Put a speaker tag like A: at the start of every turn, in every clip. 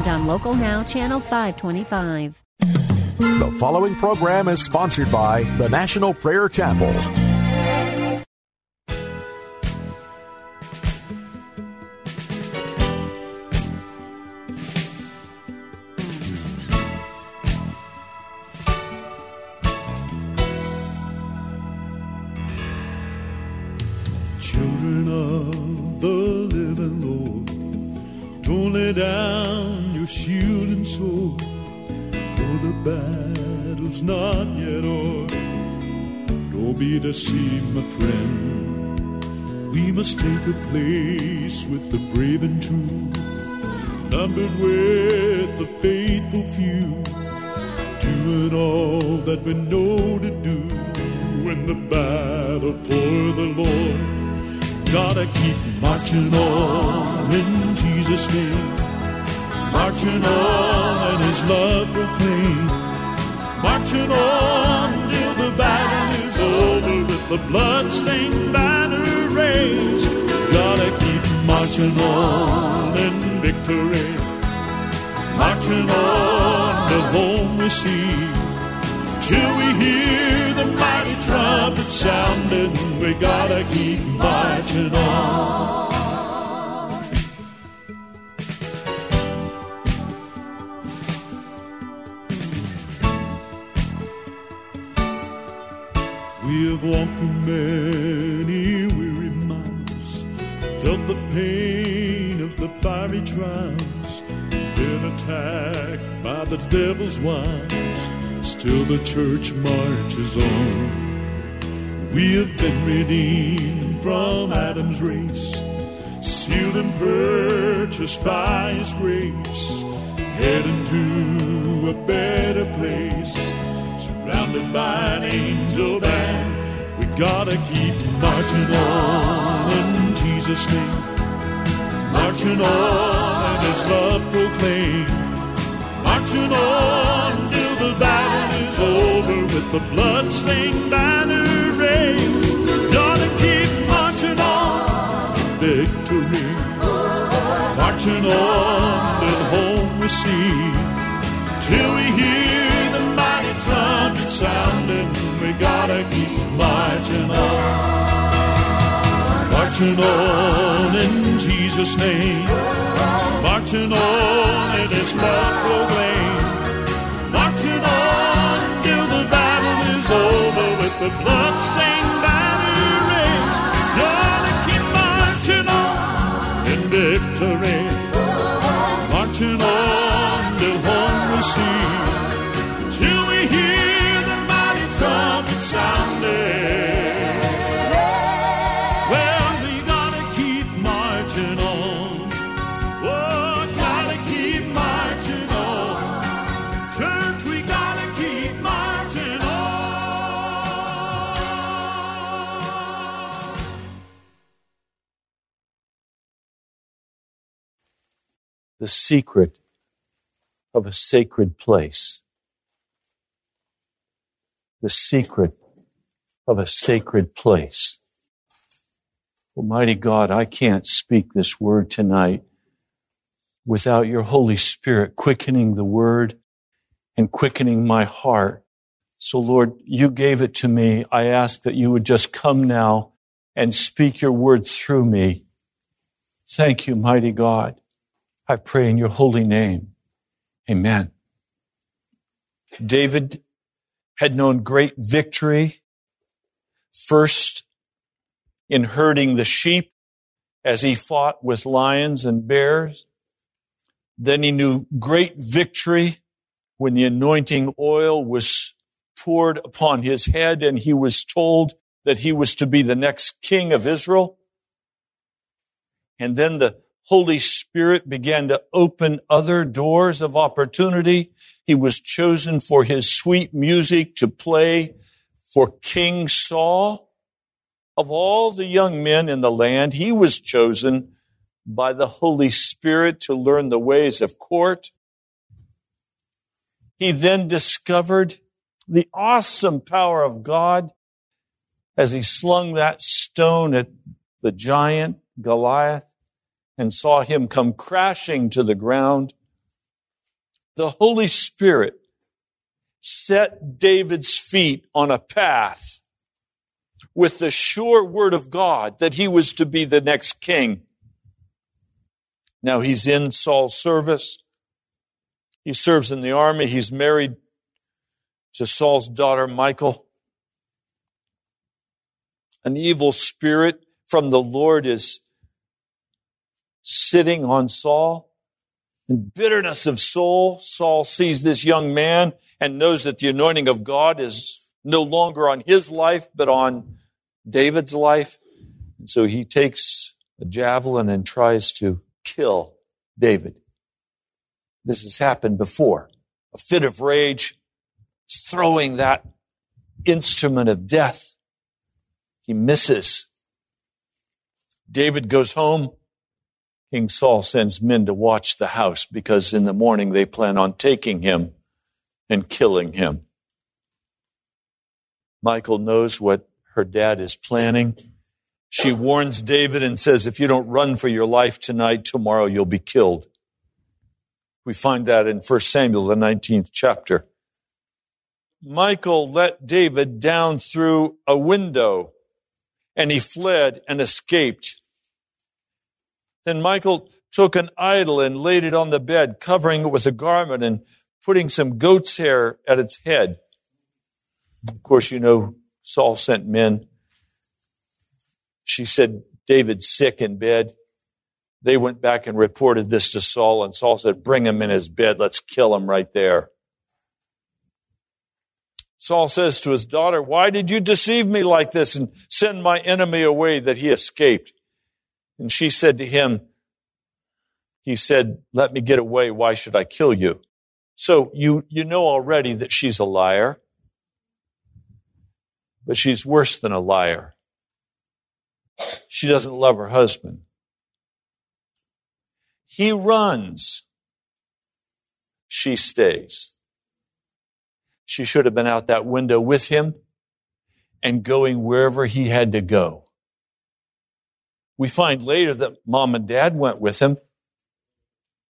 A: and on Local Now, Channel 525.
B: The following program is sponsored by the National Prayer Chapel.
C: Not yet o'er. Don't be deceived, my friend. We must take a place with the brave and true, numbered with the faithful few, doing all that we know to do in the battle for the Lord. Gotta keep marching on in Jesus' name. Marching on and His love proclaim. Marching on till the battle is over with the blood-stained banner raised. Gotta keep marching on in victory. Marching on till home we see. Till we hear the mighty trumpet sounding, we gotta keep marching on. Many weary miles, felt the pain of the fiery trials, been attacked by the devil's wiles. Still the church marches on. We have been redeemed from Adam's race, sealed and purchased by his grace, heading to a better place, surrounded by an angel band. Gotta keep marching on in Jesus' name, marching on and his love proclaim, marching on till the battle is over with the blood-stained banner raised. Gotta keep marching on victory, marching on till home we see, till we hear the mighty trumpet sounding. Gotta keep marching on, marching on in Jesus' name, marching on in His love proclaim. Marching on till the battle is over with the blood-stained banner raised. Gonna keep marching on in victory. Marching on the
D: secret of a sacred place. The secret of a sacred place. Almighty God, I can't speak this word tonight without your Holy Spirit quickening the word and quickening my heart. So Lord, you gave it to me. I ask that you would just come now and speak your word through me. Thank you, mighty God. I pray in your holy name. Amen. David had known great victory first in herding the sheep as he fought with lions and bears. Then he knew great victory when the anointing oil was poured upon his head and he was told that he was to be the next king of Israel. And then the Holy Spirit began to open other doors of opportunity. He was chosen for his sweet music to play for King Saul. Of all the young men in the land, he was chosen by the Holy Spirit to learn the ways of court. He then discovered the awesome power of God as he slung that stone at the giant Goliath and saw him come crashing to the ground. The Holy Spirit set David's feet on a path with the sure word of God that he was to be the next king. Now he's in Saul's service. He serves in the army. He's married to Saul's daughter, Michal. An evil spirit from the Lord is sitting on Saul. In bitterness of soul, Saul sees this young man and knows that the anointing of God is no longer on his life, but on David's life. And so he takes a javelin and tries to kill David. This has happened before. A fit of rage, throwing that instrument of death. He misses. David goes home. King Saul sends men to watch the house because in the morning they plan on taking him and killing him. Michal knows what her dad is planning. She warns David and says, if you don't run for your life tonight, tomorrow you'll be killed. We find that in 1 Samuel, the 19th chapter. Michal let David down through a window and he fled and escaped. Then Michal took an idol and laid it on the bed, covering it with a garment and putting some goat's hair at its head. Of course, you know, Saul sent men she said, David's sick in bed. They went back and reported this to Saul, and Saul said, Bring him in his bed. Let's kill him right there. Saul says to his daughter, Why did you deceive me like this and send my enemy away that he escaped? And she said to him, He said, Let me get away. Why should I kill you? So you, you know already that she's a liar, but she's worse than a liar. She doesn't love her husband. He runs. She stays. She should have been out that window with him and going wherever he had to go. We find later that mom and dad went with him.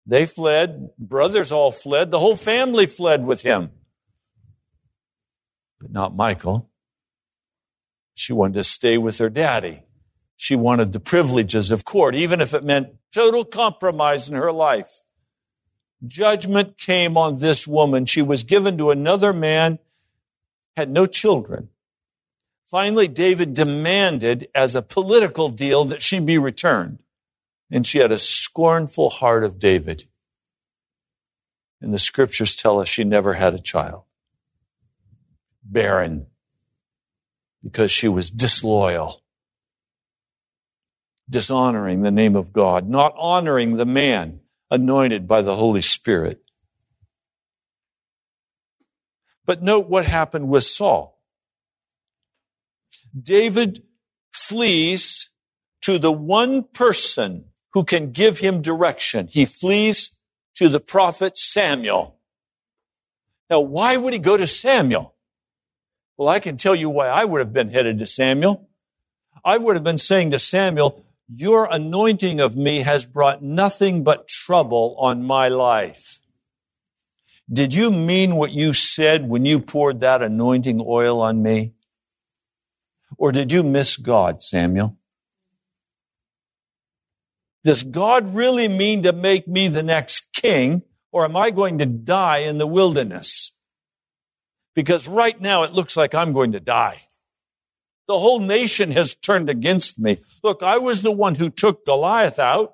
D: They fled. Brothers all fled. The whole family fled with him. But not Michal. She wanted to stay with her daddy. She wanted the privileges of court, even if it meant total compromise in her life. Judgment came on this woman. She was given to another man, had no children. Finally, David demanded as a political deal that she be returned. And she had a scornful heart of David. And the scriptures tell us she never had a child. Barren. Because she was disloyal dishonoring the name of God, not honoring the man anointed by the Holy Spirit. But note what happened with Saul. David flees to the one person who can give him direction. He flees to the prophet Samuel. Now, why would he go to Samuel? Well, I can tell you why I would have been headed to Samuel. I would have been saying to Samuel, your anointing of me has brought nothing but trouble on my life. Did you mean what you said when you poured that anointing oil on me? Or did you miss God, Samuel? Does God really mean to make me the next king, or am I going to die in the wilderness? Because right now it looks like I'm going to die. The whole nation has turned against me. Look, I was the one who took Goliath out.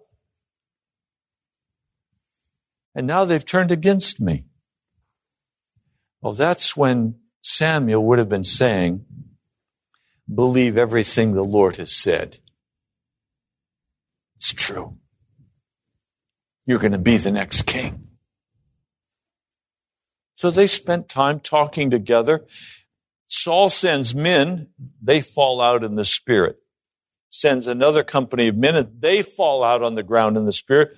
D: And now they've turned against me. Well, that's when Samuel would have been saying, believe everything the Lord has said. It's true. You're going to be the next king. So they spent time talking together. Saul sends men, they fall out in the spirit. Sends another company of men, and they fall out on the ground in the spirit.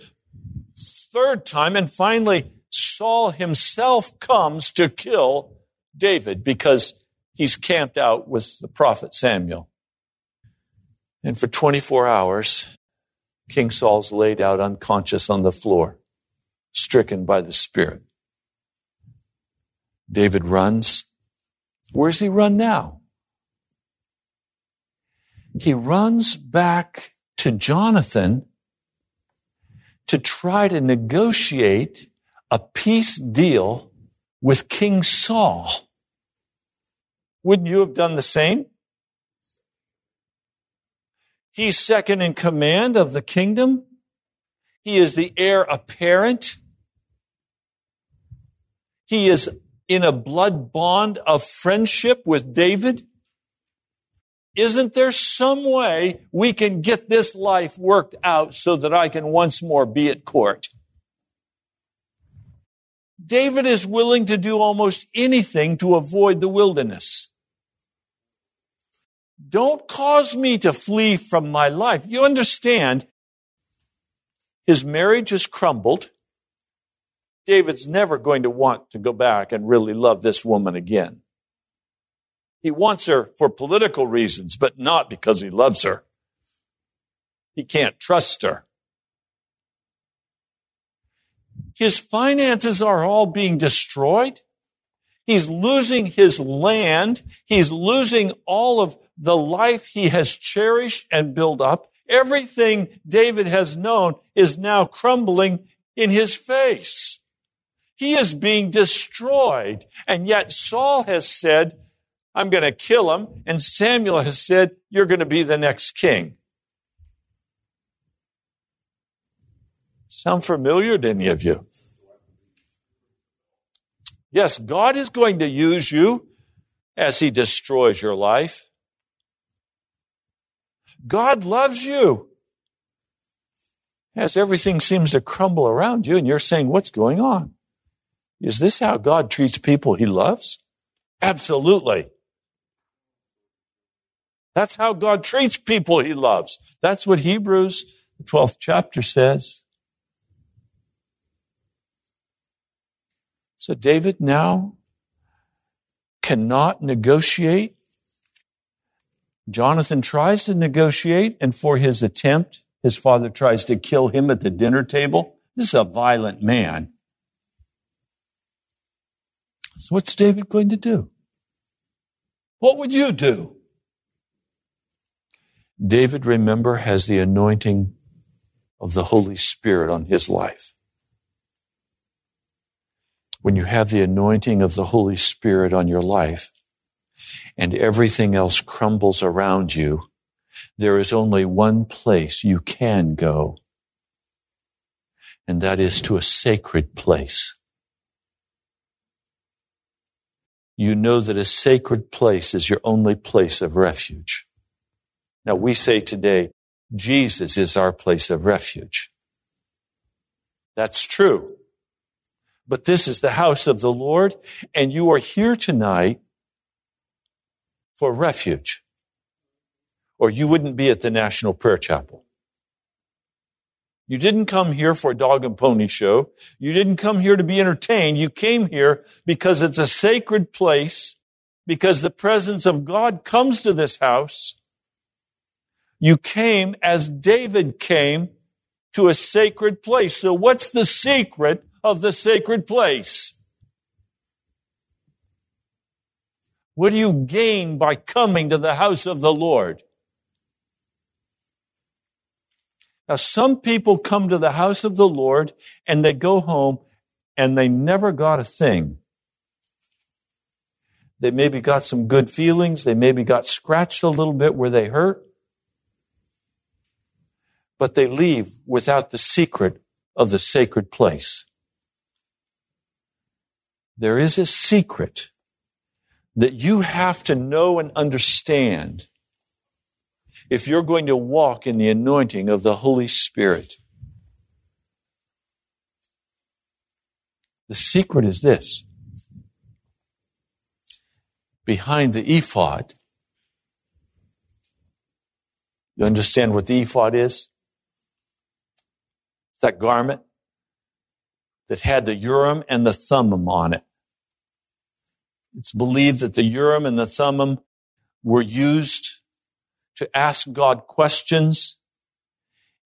D: Third time, and finally, Saul himself comes to kill David because he's camped out with the prophet Samuel. And for 24 hours, King Saul's laid out unconscious on the floor, stricken by the Spirit. David runs. Where's he run now? He runs back to Jonathan to try to negotiate a peace deal with King Saul. Wouldn't you have done the same? He's second in command of the kingdom. He is the heir apparent. He is in a blood bond of friendship with David. Isn't there some way we can get this life worked out so that I can once more be at court? David is willing to do almost anything to avoid the wilderness. Don't cause me to flee from my life. You understand, his marriage has crumbled. David's never going to want to go back and really love this woman again. He wants her for political reasons, but not because he loves her. He can't trust her. His finances are all being destroyed. He's losing his land. He's losing all of the life he has cherished and built up. Everything David has known is now crumbling in his face. He is being destroyed. And yet Saul has said, I'm going to kill him. And Samuel has said, you're going to be the next king. Sound familiar to any of you? Yes, God is going to use you as He destroys your life. God loves you. As everything seems to crumble around you, and you're saying, What's going on? Is this how God treats people He loves? Absolutely. That's how God treats people He loves. That's what Hebrews, the 12th chapter says. So David now cannot negotiate. Jonathan tries to negotiate, and for his attempt, his father tries to kill him at the dinner table. This is a violent man. So, what's David going to do? What would you do? David, remember, has the anointing of the Holy Spirit on his life when you have the anointing of the Holy Spirit on your life and everything else crumbles around you, there is only one place you can go, and that is to a sacred place. You know that a sacred place is your only place of refuge. Now we say today, Jesus is our place of refuge. That's true. But this is the house of the Lord, and you are here tonight for refuge. Or you wouldn't be at the National Prayer Chapel. You didn't come here for a dog and pony show. You didn't come here to be entertained. You came here because it's a sacred place, because the presence of God comes to this house. You came as David came to a sacred place. So what's the secret of the sacred place. What do you gain by coming to the house of the Lord? Now, some people come to the house of the Lord and they go home and they never got a thing. They maybe got some good feelings. They maybe got scratched a little bit where they hurt. But they leave without the secret of the sacred place there is a secret that you have to know and understand if you're going to walk in the anointing of the Holy Spirit. The secret is this behind the ephod. You understand what the ephod is? It's that garment that had the Urim and the Thummim on it. It's believed that the Urim and the Thummim were used to ask God questions.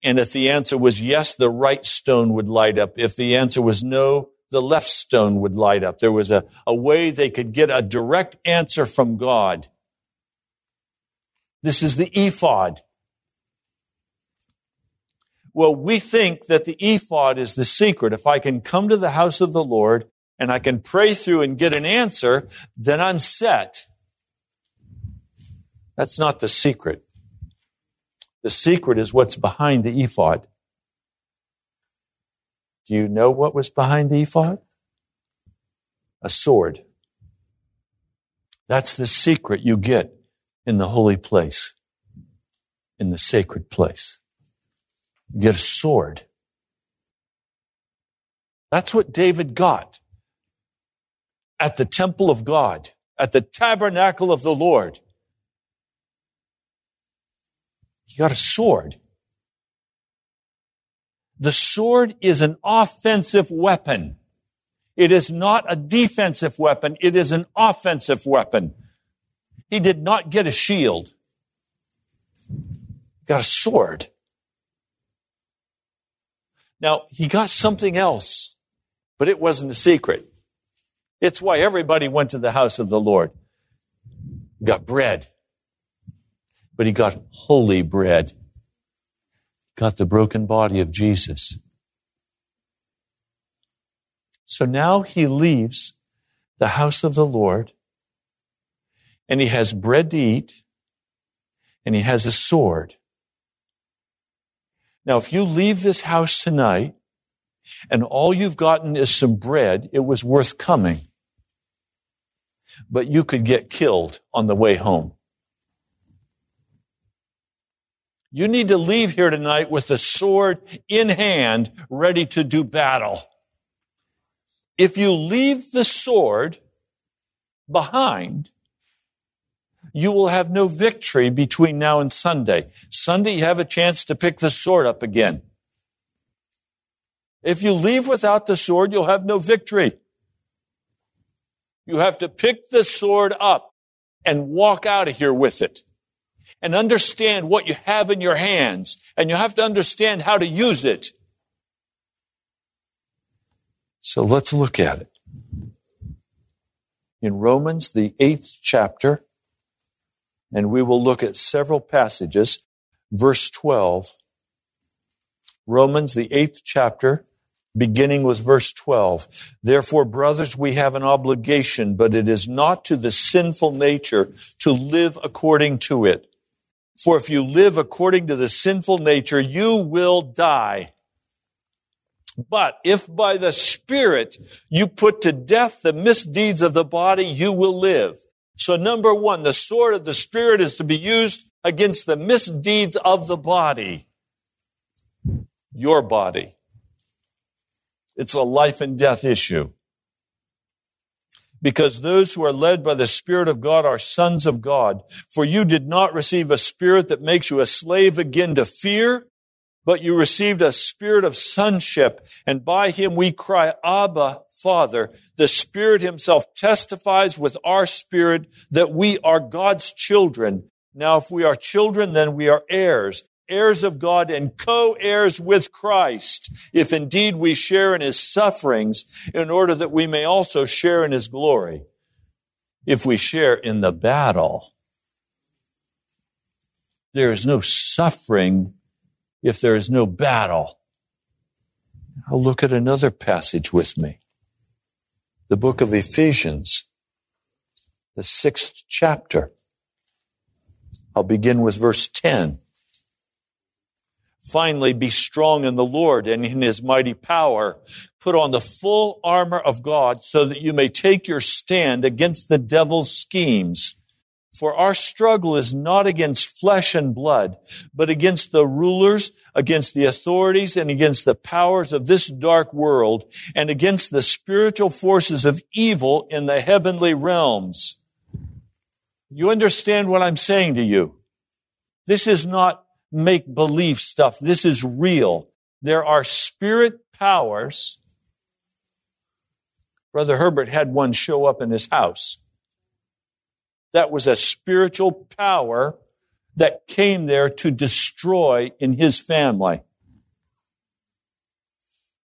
D: And if the answer was yes, the right stone would light up. If the answer was no, the left stone would light up. There was a, a way they could get a direct answer from God. This is the ephod. Well, we think that the ephod is the secret. If I can come to the house of the Lord and I can pray through and get an answer, then I'm set. That's not the secret. The secret is what's behind the ephod. Do you know what was behind the ephod? A sword. That's the secret you get in the holy place, in the sacred place You get a sword. That's what David got at the temple of God, at the tabernacle of the Lord. He got a sword. The sword is an offensive weapon. It is not a defensive weapon. It is an offensive weapon. He did not get a shield. He got a sword. Now, he got something else, but it wasn't a secret. It's why everybody went to the house of the Lord. He got bread, but he got holy bread. He got the broken body of Jesus. So now he leaves the house of the Lord and he has bread to eat and he has a sword. Now, if you leave this house tonight and all you've gotten is some bread, it was worth coming. But you could get killed on the way home. You need to leave here tonight with a sword in hand, ready to do battle. If you leave the sword behind, you will have no victory between now and Sunday. Sunday, you have a chance to pick the sword up again. If you leave without the sword, you'll have no victory. You have to pick the sword up and walk out of here with it and understand what you have in your hands and you have to understand how to use it. So let's look at it. In Romans, the eighth chapter, and we will look at several passages. Verse 12, Romans, the eighth chapter, beginning with verse 12. Therefore, brothers, we have an obligation, but it is not to the sinful nature to live according to it. For if you live according to the sinful nature, you will die. But if by the Spirit you put to death the misdeeds of the body, you will live. So number one, the sword of the Spirit is to be used against the misdeeds of the body. Your body. It's a life and death issue. Because those who are led by the Spirit of God are sons of God. For you did not receive a spirit that makes you a slave again to fear, but you received a spirit of sonship, and by him we cry, Abba, Father. The Spirit himself testifies with our spirit that we are God's children. Now, if we are children, then we are heirs, heirs of God and co-heirs with Christ, if indeed we share in his sufferings, in order that we may also share in his glory. If we share in the battle, there is no suffering if there is no battle. I'll look at another passage with me. The book of Ephesians, the sixth chapter. I'll begin with verse 10. Finally, be strong in the Lord and in his mighty power. Put on the full armor of God so that you may take your stand against the devil's schemes. For our struggle is not against flesh and blood, but against the rulers, against the authorities, and against the powers of this dark world, and against the spiritual forces of evil in the heavenly realms. You understand what I'm saying to you? This is not make believe stuff. This is real. There are spirit powers. Brother Herbert had one show up in his house. That was a spiritual power that came there to destroy in his family.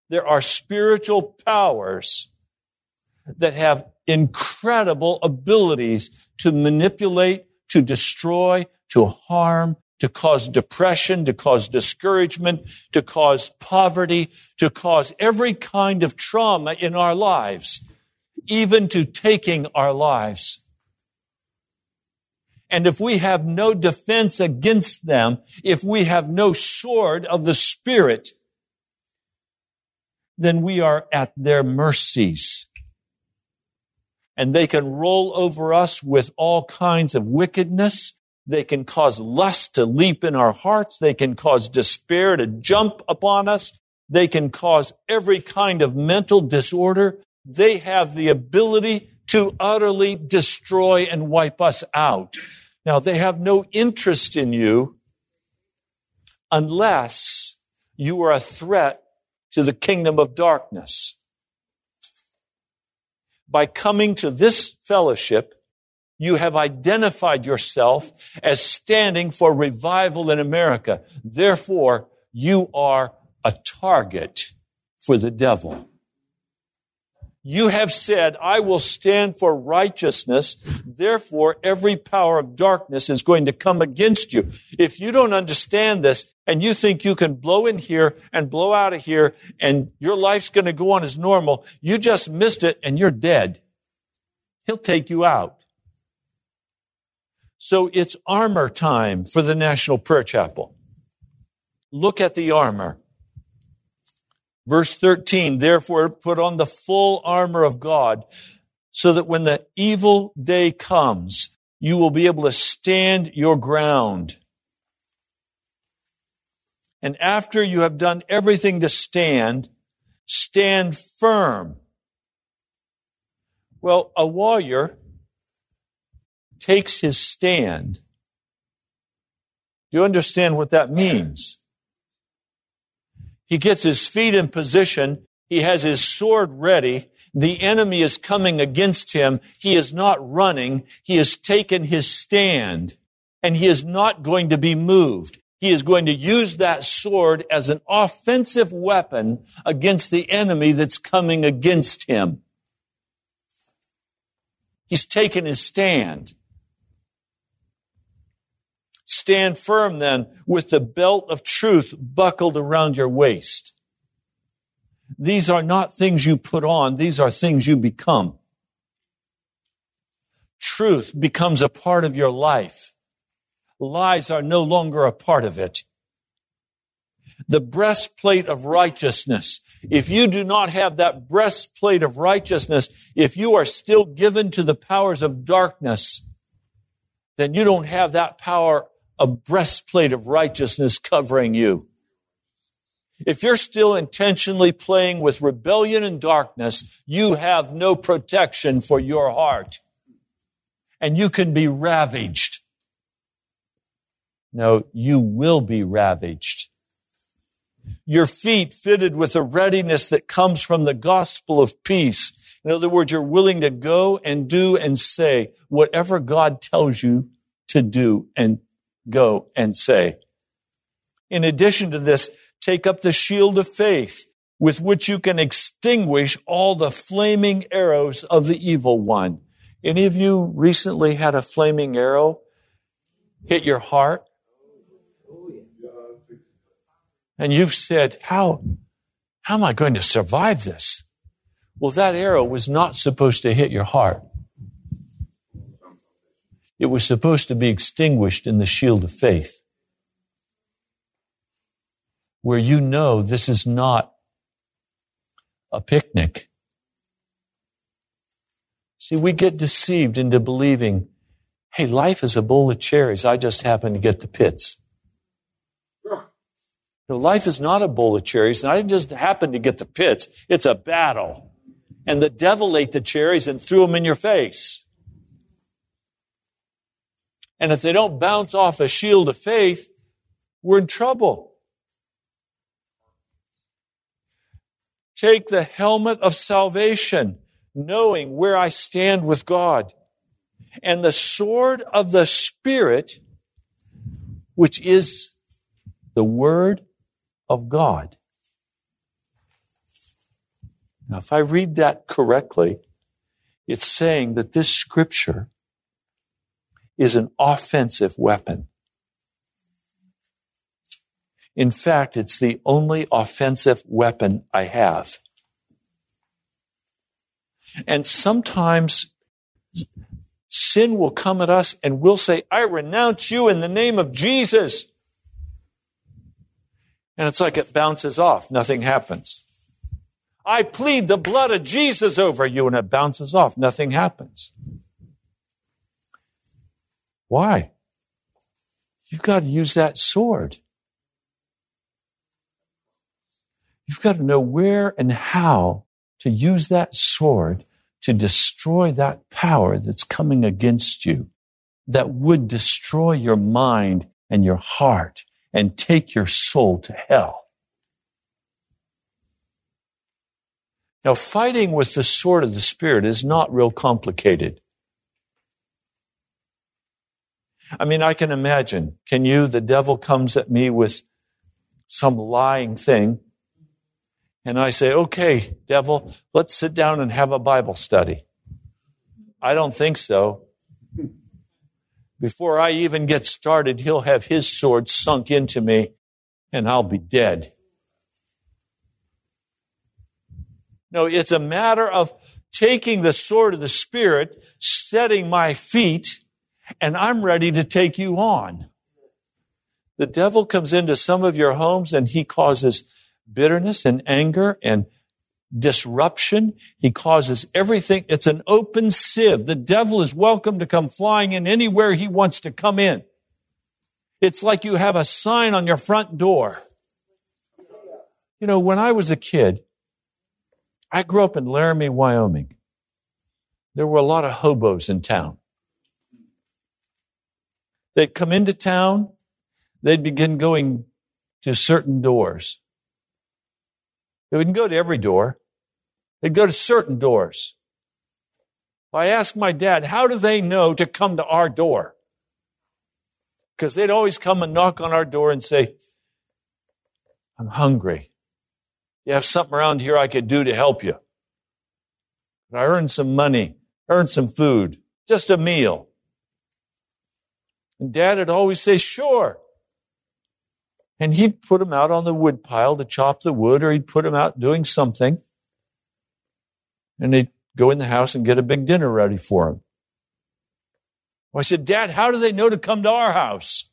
D: There are spiritual powers that have incredible abilities to manipulate, to destroy, to harm, to cause depression, to cause discouragement, to cause poverty, to cause every kind of trauma in our lives, even to taking our lives. And if we have no defense against them, if we have no sword of the Spirit, then we are at their mercies. And they can roll over us with all kinds of wickedness. They can cause lust to leap in our hearts. They can cause despair to jump upon us. They can cause every kind of mental disorder. They have the ability to utterly destroy and wipe us out. Now, they have no interest in you unless you are a threat to the kingdom of darkness. By coming to this fellowship, you have identified yourself as standing for revival in America. Therefore, you are a target for the devil. You have said, I will stand for righteousness. Therefore, every power of darkness is going to come against you. If you don't understand this and you think you can blow in here and blow out of here and your life's going to go on as normal, you just missed it and you're dead. He'll take you out. So it's armor time for the National Prayer Chapel. Look at the armor. Verse 13, therefore put on the full armor of God so that when the evil day comes, you will be able to stand your ground. And after you have done everything to stand, stand firm. Well, a warrior takes his stand. Do you understand what that means? He gets his feet in position. He has his sword ready. The enemy is coming against him. He is not running. He has taken his stand and he is not going to be moved. He is going to use that sword as an offensive weapon against the enemy that's coming against him. He's taken his stand. Stand firm then with the belt of truth buckled around your waist. These are not things you put on. These are things you become. Truth becomes a part of your life. Lies are no longer a part of it. The breastplate of righteousness. If you do not have that breastplate of righteousness, if you are still given to the powers of darkness, then you don't have that power a breastplate of righteousness covering you. If you're still intentionally playing with rebellion and darkness, you have no protection for your heart. And you can be ravaged. No, you will be ravaged. Your feet fitted with a readiness that comes from the gospel of peace. In other words, you're willing to go and do and say whatever God tells you to do and go and say. In addition to this, take up the shield of faith with which you can extinguish all the flaming arrows of the evil one. Any of you recently had a flaming arrow hit your heart? And you've said, how, how am I going to survive this? Well, that arrow was not supposed to hit your heart. It was supposed to be extinguished in the shield of faith, where you know this is not a picnic. See, we get deceived into believing, hey, life is a bowl of cherries. I just happen to get the pits. No, life is not a bowl of cherries, and I didn't just happen to get the pits. It's a battle. And the devil ate the cherries and threw them in your face. And if they don't bounce off a shield of faith, we're in trouble. Take the helmet of salvation, knowing where I stand with God, and the sword of the Spirit, which is the Word of God. Now, if I read that correctly, it's saying that this scripture is an offensive weapon. In fact, it's the only offensive weapon I have. And sometimes sin will come at us and we'll say, I renounce you in the name of Jesus. And it's like it bounces off. Nothing happens. I plead the blood of Jesus over you, and it bounces off. Nothing happens. Why? You've got to use that sword. You've got to know where and how to use that sword to destroy that power that's coming against you, that would destroy your mind and your heart and take your soul to hell. Now, fighting with the sword of the Spirit is not real complicated. I mean, I can imagine. Can you? The devil comes at me with some lying thing. And I say, okay, devil, let's sit down and have a Bible study. I don't think so. Before I even get started, he'll have his sword sunk into me and I'll be dead. No, it's a matter of taking the sword of the Spirit, setting my feet, and I'm ready to take you on. The devil comes into some of your homes and he causes bitterness and anger and disruption. He causes everything. It's an open sieve. The devil is welcome to come flying in anywhere he wants to come in. It's like you have a sign on your front door. You know, when I was a kid, I grew up in Laramie, Wyoming. There were a lot of hobos in town. They'd come into town, they'd begin going to certain doors. They wouldn't go to every door. They'd go to certain doors. I asked my dad, how do they know to come to our door? Because they'd always come and knock on our door and say, I'm hungry. You have something around here I could do to help you. I earned some money, earned some food, just a meal. And dad would always say, sure. And he'd put him out on the wood pile to chop the wood, or he'd put him out doing something. And they'd go in the house and get a big dinner ready for him. Well, I said, Dad, how do they know to come to our house?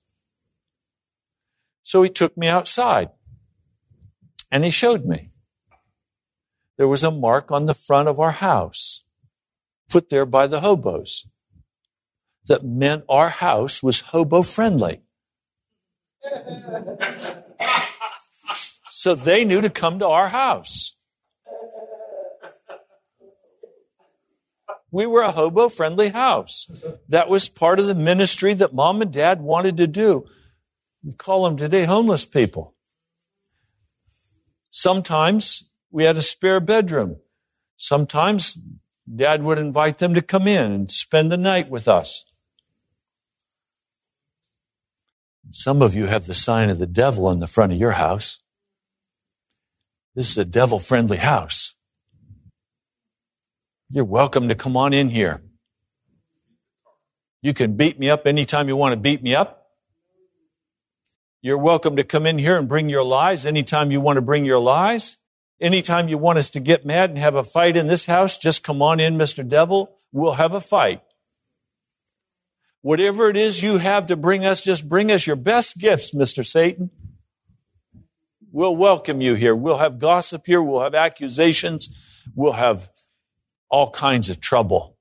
D: So he took me outside. And he showed me. There was a mark on the front of our house, put there by the hobos, that meant our house was hobo friendly. so they knew to come to our house. We were a hobo friendly house. That was part of the ministry that mom and dad wanted to do. We call them today homeless people. Sometimes we had a spare bedroom. Sometimes dad would invite them to come in and spend the night with us. Some of you have the sign of the devil on the front of your house. This is a devil friendly house. You're welcome to come on in here. You can beat me up anytime you want to beat me up. You're welcome to come in here and bring your lies anytime you want to bring your lies. Anytime you want us to get mad and have a fight in this house, just come on in, Mr. Devil. We'll have a fight. Whatever it is you have to bring us, just bring us your best gifts, Mr. Satan. We'll welcome you here. We'll have gossip here. We'll have accusations. We'll have all kinds of trouble.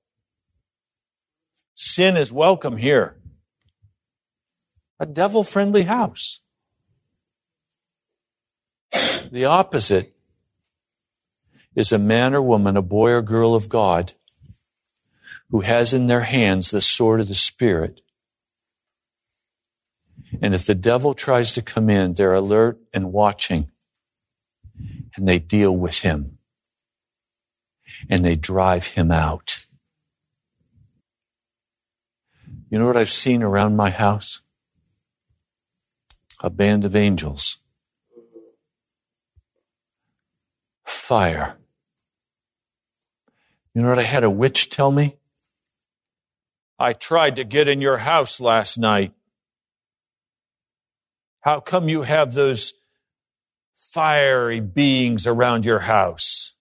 D: Sin is welcome here a devil friendly house. The opposite is a man or woman, a boy or girl of God, who has in their hands the sword of the Spirit, And if the devil tries to come in, they're alert and watching. And they deal with him. And they drive him out. You know what I've seen around my house? A band of angels. Fire. You know what I had a witch tell me? I tried to get in your house last night. How come you have those fiery beings around your house?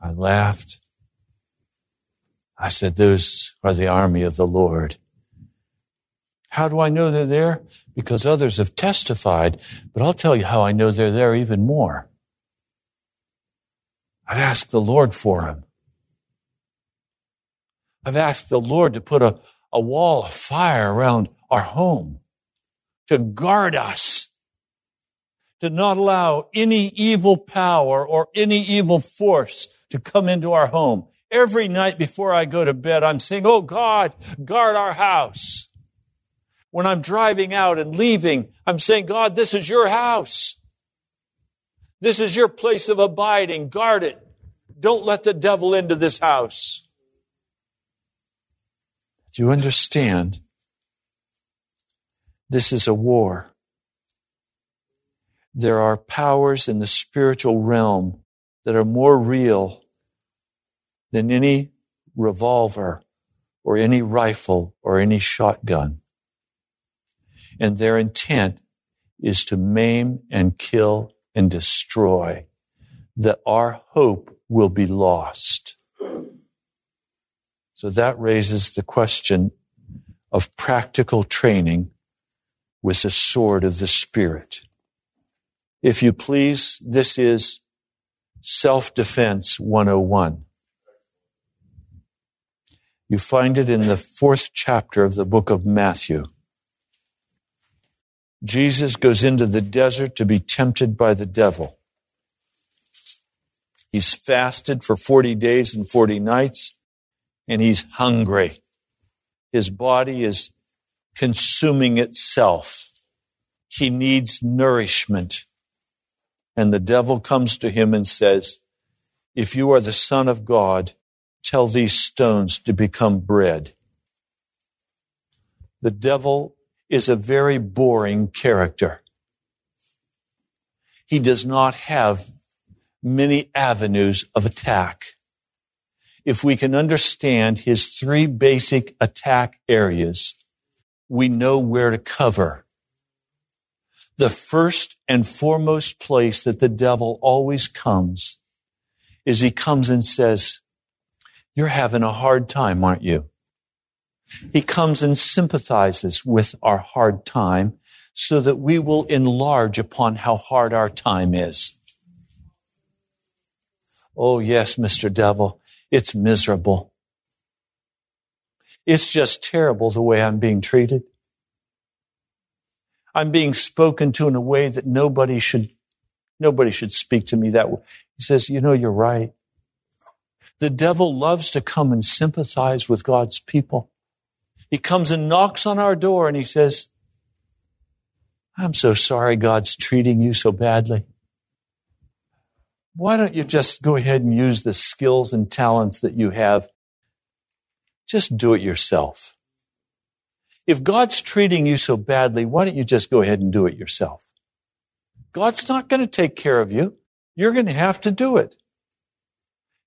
D: I laughed. I said, Those are the army of the Lord. How do I know they're there? Because others have testified, but I'll tell you how I know they're there even more. I've asked the Lord for them. I've asked the Lord to put a, a wall of fire around our home to guard us, to not allow any evil power or any evil force to come into our home. Every night before I go to bed, I'm saying, Oh God, guard our house. When I'm driving out and leaving, I'm saying, God, this is your house. This is your place of abiding. Guard it. Don't let the devil into this house. Do you understand this is a war. There are powers in the spiritual realm that are more real than any revolver or any rifle or any shotgun. And their intent is to maim and kill and destroy, that our hope will be lost. So that raises the question of practical training with the sword of the Spirit. If you please, this is Self-Defense 101. You find it in the fourth chapter of the book of Matthew. Jesus goes into the desert to be tempted by the devil. He's fasted for 40 days and 40 nights, and he's hungry. His body is consuming itself. He needs nourishment. And the devil comes to him and says, If you are the Son of God, tell these stones to become bread. The devil is a very boring character. He does not have many avenues of attack. If we can understand his three basic attack areas, we know where to cover. The first and foremost place that the devil always comes is he comes and says, You're having a hard time, aren't you? He comes and sympathizes with our hard time so that we will enlarge upon how hard our time is. Oh, yes, Mr. Devil, it's miserable. It's just terrible the way I'm being treated. I'm being spoken to in a way that nobody should, nobody should speak to me that way. He says, you know, you're right. The devil loves to come and sympathize with God's people. He comes and knocks on our door and he says, I'm so sorry God's treating you so badly. Why don't you just go ahead and use the skills and talents that you have just do it yourself. If God's treating you so badly, why don't you just go ahead and do it yourself? God's not going to take care of you. You're going to have to do it.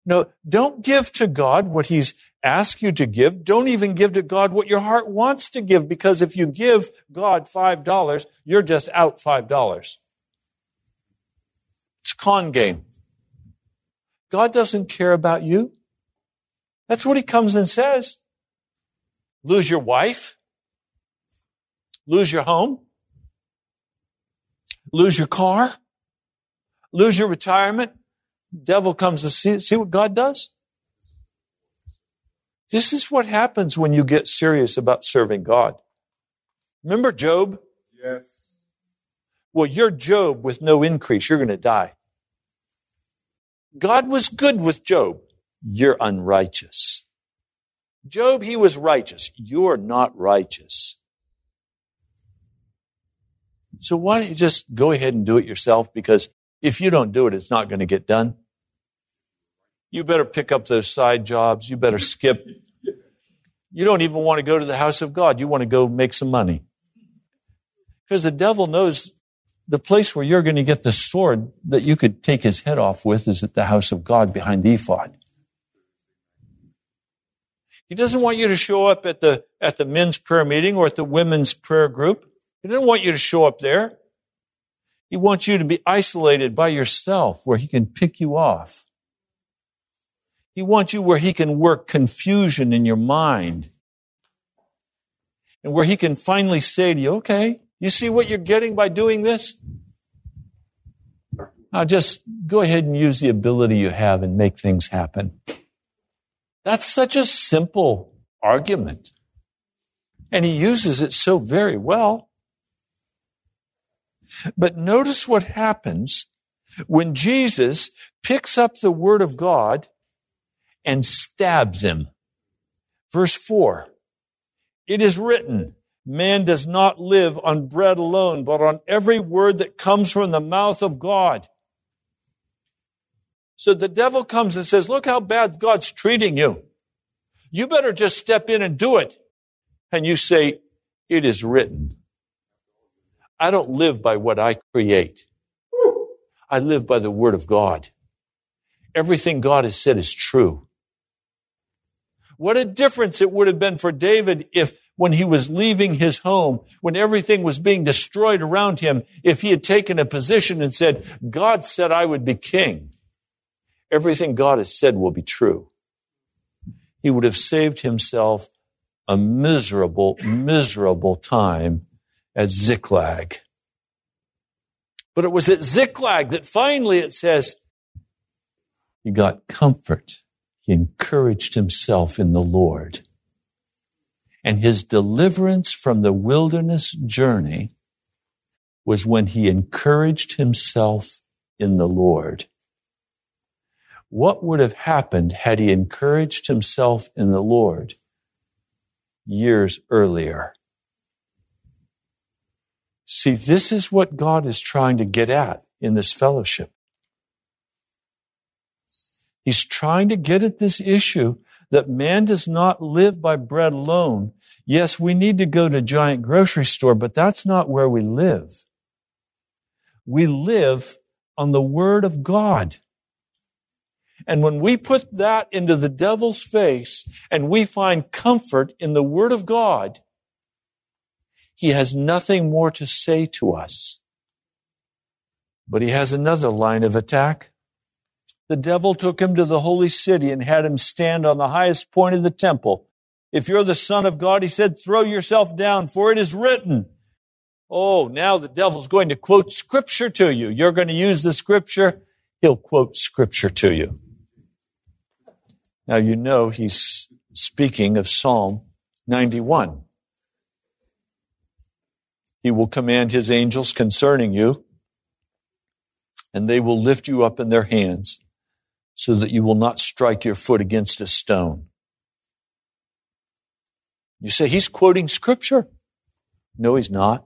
D: No, don't give to God what He's asked you to give. Don't even give to God what your heart wants to give because if you give God $5, you're just out $5. It's a con game. God doesn't care about you. That's what he comes and says. Lose your wife, lose your home, lose your car, lose your retirement. Devil comes to see, see what God does. This is what happens when you get serious about serving God. Remember Job?
E: Yes.
D: Well, you're Job with no increase. You're going to die. God was good with Job you're unrighteous. Job, he was righteous. You're not righteous. So why don't you just go ahead and do it yourself? Because if you don't do it, it's not going to get done. You better pick up those side jobs. You better skip. You don't even want to go to the house of God. You want to go make some money. Because the devil knows the place where you're going to get the sword that you could take his head off with is at the house of God behind the ephod. He doesn't want you to show up at the, at the men's prayer meeting or at the women's prayer group. He doesn't want you to show up there. He wants you to be isolated by yourself where he can pick you off. He wants you where he can work confusion in your mind. And where he can finally say to you, okay, you see what you're getting by doing this? Now just go ahead and use the ability you have and make things happen. That's such a simple argument. And he uses it so very well. But notice what happens when Jesus picks up the word of God and stabs him. Verse 4 It is written, Man does not live on bread alone, but on every word that comes from the mouth of God. So the devil comes and says, look how bad God's treating you. You better just step in and do it. And you say, it is written. I don't live by what I create. I live by the word of God. Everything God has said is true. What a difference it would have been for David if when he was leaving his home, when everything was being destroyed around him, if he had taken a position and said, God said I would be king. Everything God has said will be true. He would have saved himself a miserable, miserable time at Ziklag. But it was at Ziklag that finally it says he got comfort. He encouraged himself in the Lord and his deliverance from the wilderness journey was when he encouraged himself in the Lord. What would have happened had he encouraged himself in the Lord years earlier? See, this is what God is trying to get at in this fellowship. He's trying to get at this issue that man does not live by bread alone. Yes, we need to go to a giant grocery store, but that's not where we live. We live on the word of God. And when we put that into the devil's face and we find comfort in the word of God, he has nothing more to say to us. But he has another line of attack. The devil took him to the holy city and had him stand on the highest point of the temple. If you're the son of God, he said, throw yourself down, for it is written. Oh, now the devil's going to quote scripture to you. You're going to use the scripture. He'll quote scripture to you. Now you know he's speaking of Psalm 91. He will command his angels concerning you, and they will lift you up in their hands so that you will not strike your foot against a stone. You say he's quoting scripture. No, he's not.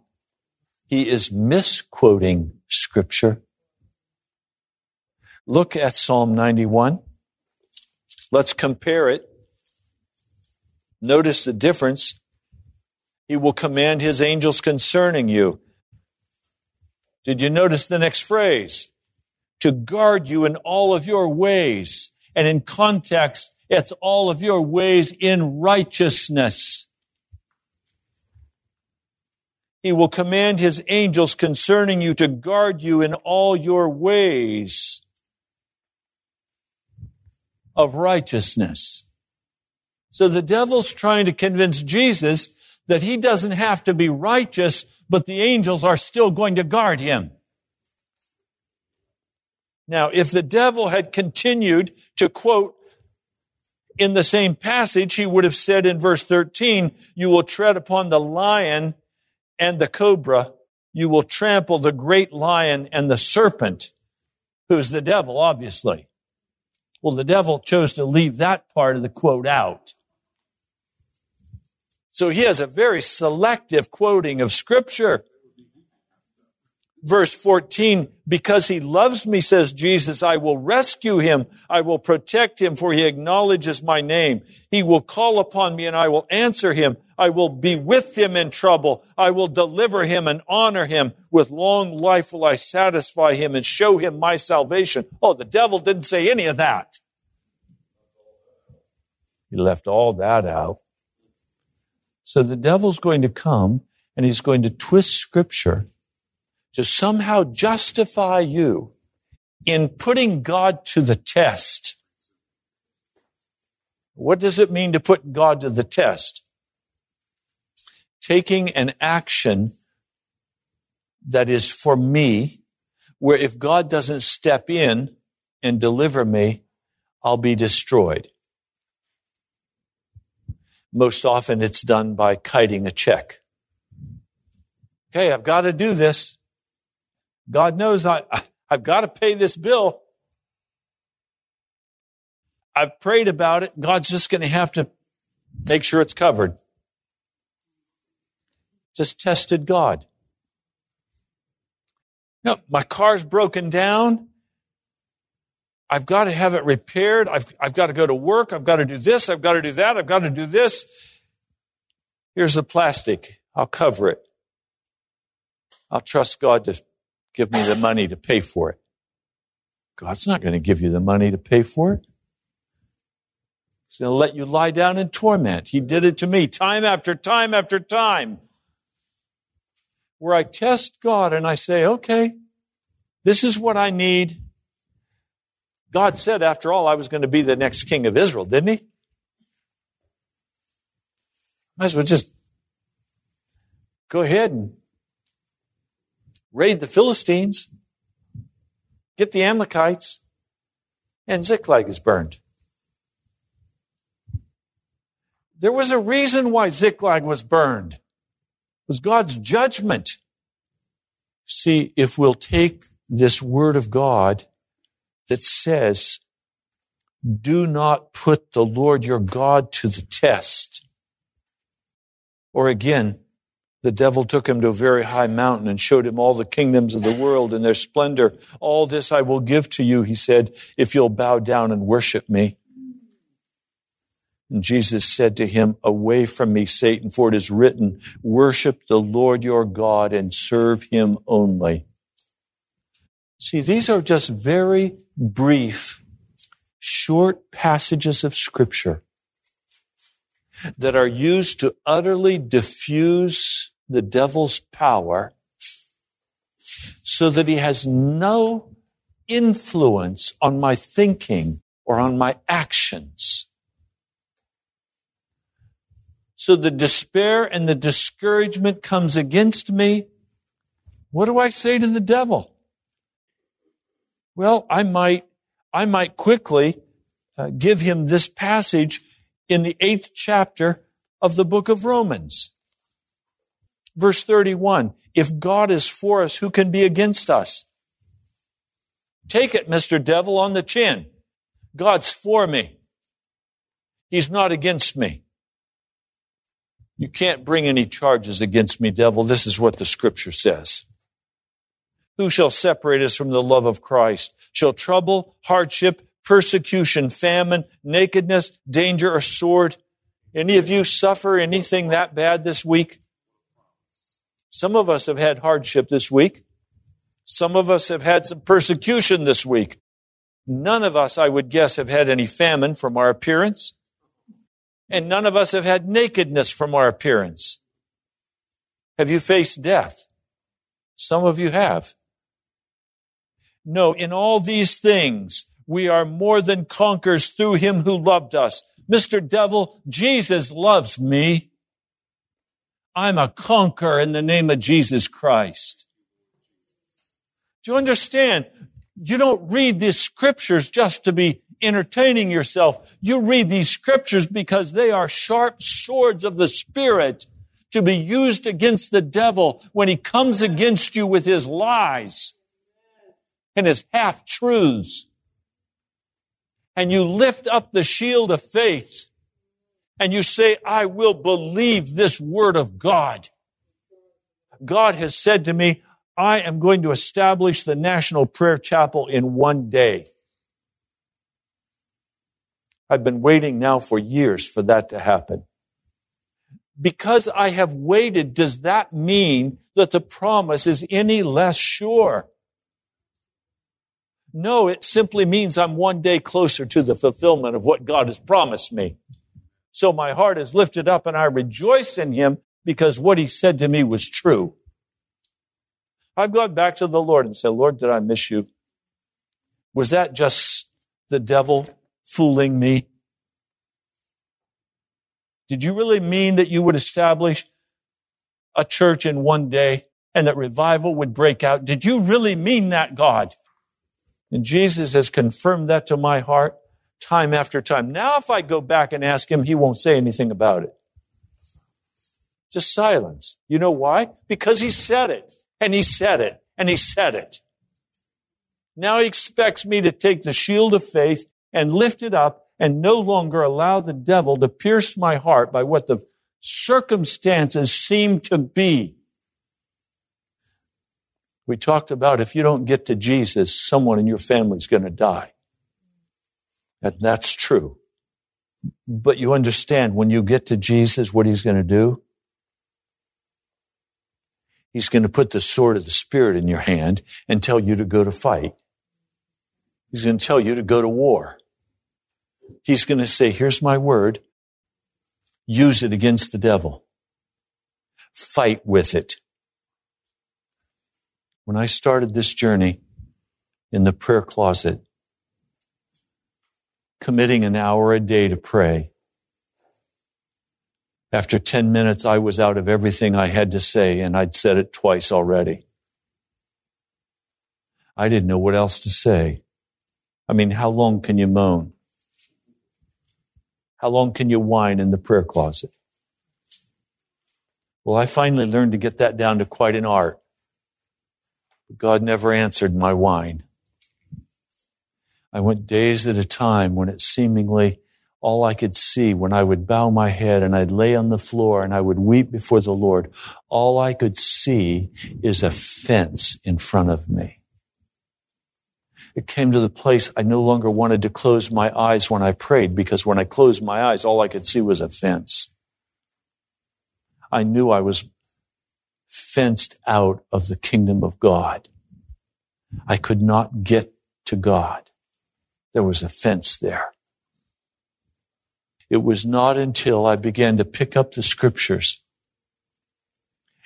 D: He is misquoting scripture. Look at Psalm 91. Let's compare it. Notice the difference. He will command his angels concerning you. Did you notice the next phrase? To guard you in all of your ways. And in context, it's all of your ways in righteousness. He will command his angels concerning you to guard you in all your ways of righteousness. So the devil's trying to convince Jesus that he doesn't have to be righteous, but the angels are still going to guard him. Now, if the devil had continued to quote in the same passage, he would have said in verse 13, you will tread upon the lion and the cobra. You will trample the great lion and the serpent, who's the devil, obviously. Well, the devil chose to leave that part of the quote out. So he has a very selective quoting of scripture. Verse 14, because he loves me, says Jesus, I will rescue him. I will protect him for he acknowledges my name. He will call upon me and I will answer him. I will be with him in trouble. I will deliver him and honor him. With long life will I satisfy him and show him my salvation. Oh, the devil didn't say any of that. He left all that out. So the devil's going to come and he's going to twist scripture to somehow justify you in putting God to the test. What does it mean to put God to the test? Taking an action that is for me, where if God doesn't step in and deliver me, I'll be destroyed. Most often it's done by kiting a check. Okay, I've got to do this. God knows I, I've got to pay this bill. I've prayed about it. God's just going to have to make sure it's covered. Just tested God. No, my car's broken down. I've got to have it repaired. I've, I've got to go to work. I've got to do this. I've got to do that. I've got to do this. Here's the plastic. I'll cover it. I'll trust God to give me the money to pay for it. God's not going to give you the money to pay for it. He's going to let you lie down in torment. He did it to me time after time after time. Where I test God and I say, okay, this is what I need. God said, after all, I was going to be the next king of Israel, didn't he? Might as well just go ahead and raid the Philistines, get the Amalekites, and Ziklag is burned. There was a reason why Ziklag was burned. It was God's judgment. See, if we'll take this word of God that says, do not put the Lord your God to the test. Or again, the devil took him to a very high mountain and showed him all the kingdoms of the world and their splendor. All this I will give to you, he said, if you'll bow down and worship me. And Jesus said to him, Away from me, Satan, for it is written, Worship the Lord your God and serve him only. See, these are just very brief, short passages of scripture that are used to utterly diffuse the devil's power so that he has no influence on my thinking or on my actions. So the despair and the discouragement comes against me. What do I say to the devil? Well, I might, I might quickly uh, give him this passage in the eighth chapter of the book of Romans. Verse 31. If God is for us, who can be against us? Take it, Mr. Devil, on the chin. God's for me. He's not against me. You can't bring any charges against me, devil. This is what the scripture says. Who shall separate us from the love of Christ? Shall trouble, hardship, persecution, famine, nakedness, danger, or sword. Any of you suffer anything that bad this week? Some of us have had hardship this week. Some of us have had some persecution this week. None of us, I would guess, have had any famine from our appearance. And none of us have had nakedness from our appearance. Have you faced death? Some of you have. No, in all these things, we are more than conquerors through him who loved us. Mr. Devil, Jesus loves me. I'm a conqueror in the name of Jesus Christ. Do you understand? You don't read these scriptures just to be entertaining yourself. You read these scriptures because they are sharp swords of the Spirit to be used against the devil when he comes against you with his lies and his half truths and you lift up the shield of faith and you say, I will believe this word of God. God has said to me, I am going to establish the National Prayer Chapel in one day. I've been waiting now for years for that to happen. Because I have waited, does that mean that the promise is any less sure? No, it simply means I'm one day closer to the fulfillment of what God has promised me. So my heart is lifted up and I rejoice in Him because what He said to me was true. I've gone back to the Lord and said, Lord, did I miss you? Was that just the devil fooling me? Did you really mean that you would establish a church in one day and that revival would break out? Did you really mean that, God? And Jesus has confirmed that to my heart time after time. Now, if I go back and ask him, he won't say anything about it. Just silence. You know why? Because he said it, and he said it, and he said it. Now he expects me to take the shield of faith and lift it up and no longer allow the devil to pierce my heart by what the circumstances seem to be. We talked about if you don't get to Jesus, someone in your family is going to die. And that's true. But you understand when you get to Jesus, what he's going to do? He's going to put the sword of the Spirit in your hand and tell you to go to fight. He's going to tell you to go to war. He's going to say, here's my word. Use it against the devil. Fight with it. When I started this journey in the prayer closet, committing an hour a day to pray, after 10 minutes, I was out of everything I had to say, and I'd said it twice already. I didn't know what else to say. I mean, how long can you moan? How long can you whine in the prayer closet? Well, I finally learned to get that down to quite an art. But God never answered my whine. I went days at a time when it seemingly all I could see when I would bow my head and I'd lay on the floor and I would weep before the Lord, all I could see is a fence in front of me. It came to the place I no longer wanted to close my eyes when I prayed because when I closed my eyes, all I could see was a fence. I knew I was fenced out of the kingdom of God. I could not get to God. There was a fence there. It was not until I began to pick up the scriptures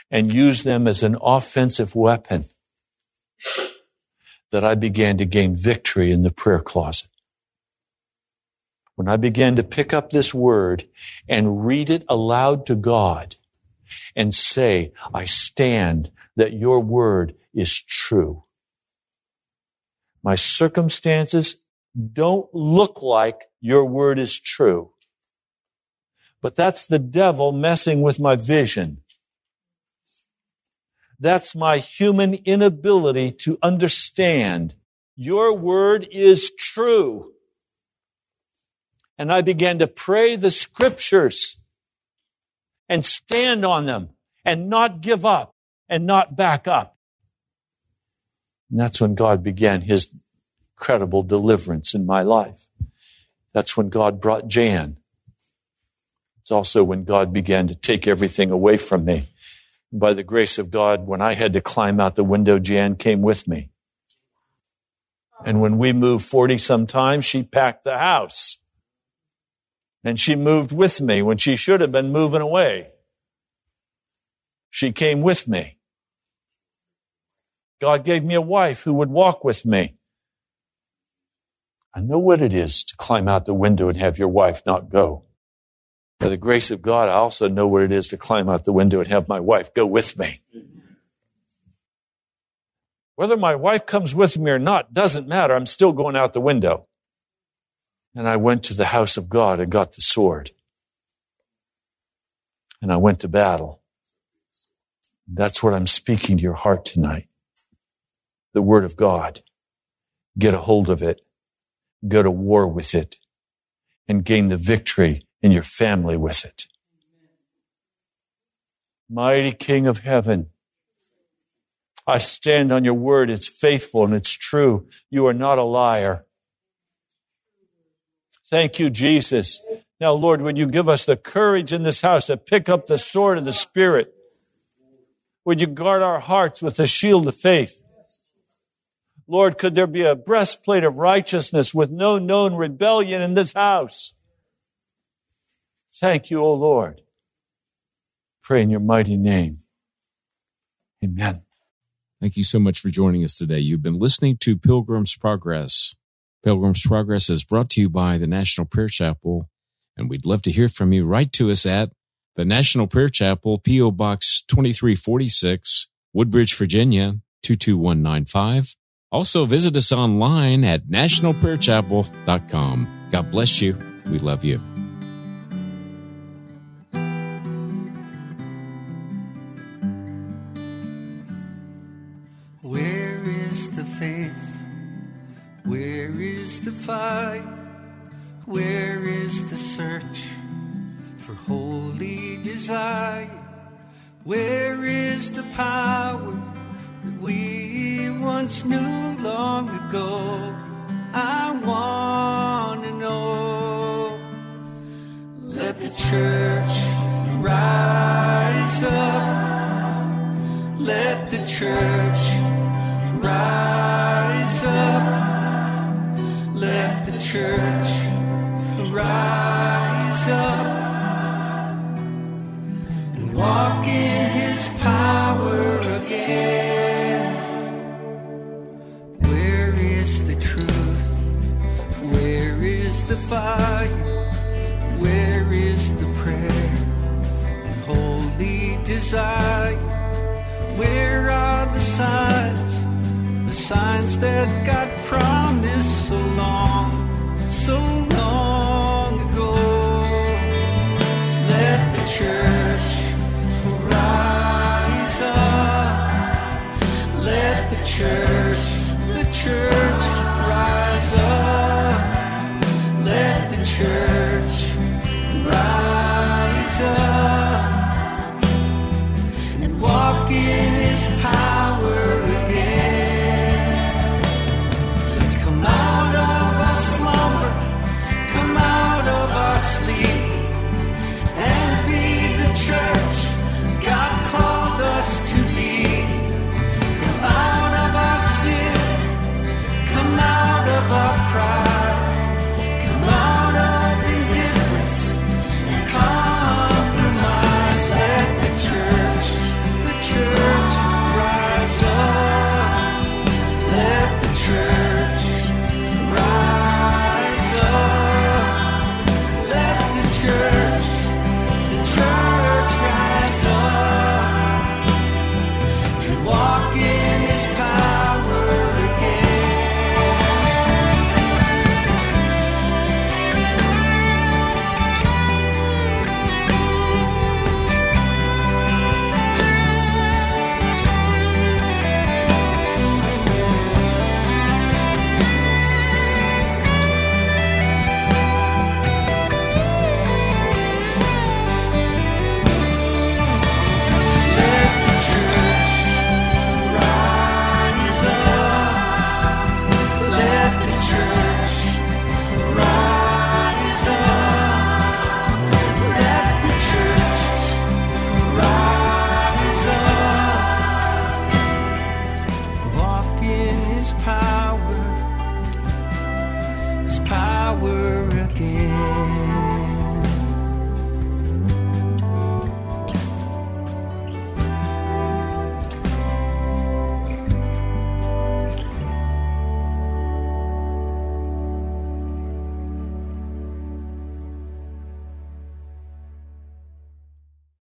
D: and use them as an offensive weapon that I began to gain victory in the prayer closet. When I began to pick up this word and read it aloud to God and say, I stand that your word is true. My circumstances don't look like your word is true. But that's the devil messing with my vision. That's my human inability to understand. Your word is true. And I began to pray the scriptures and stand on them and not give up and not back up. And that's when God began his credible deliverance in my life. That's when God brought Jan. It's also when God began to take everything away from me by the grace of God, when I had to climb out the window, Jan came with me. And when we moved 40 some times, she packed the house. And she moved with me when she should have been moving away. She came with me. God gave me a wife who would walk with me. I know what it is to climb out the window and have your wife not go. By the grace of God, I also know what it is to climb out the window and have my wife go with me. Whether my wife comes with me or not doesn't matter. I'm still going out the window. And I went to the house of God and got the sword. And I went to battle. That's what I'm speaking to your heart tonight. The Word of God. Get a hold of it. Go to war with it and gain the victory in your family with it. Mighty King of heaven, I stand on your word. It's faithful and it's true. You are not a liar. Thank you, Jesus. Now, Lord, would you give us the courage in this house to pick up the sword of the Spirit? Would you guard our hearts with the shield of faith? Lord, could there be a breastplate of righteousness with no known rebellion in this house? Thank you, O Lord. Pray in your mighty name. Amen.
E: Thank you so much for joining us today. You've been listening to Pilgrim's Progress. Pilgrim's Progress is brought to you by the National Prayer Chapel, and we'd love to hear from you. Write to us at the National Prayer Chapel, P.O. Box 2346, Woodbridge, Virginia 22195. Also, visit us online at nationalprayerchapel.com. God bless you. We love you.
F: Where is the fight? Where is the search for holy desire? Where is the power that we once knew long ago? I want to know. Let the church rise up. Let the church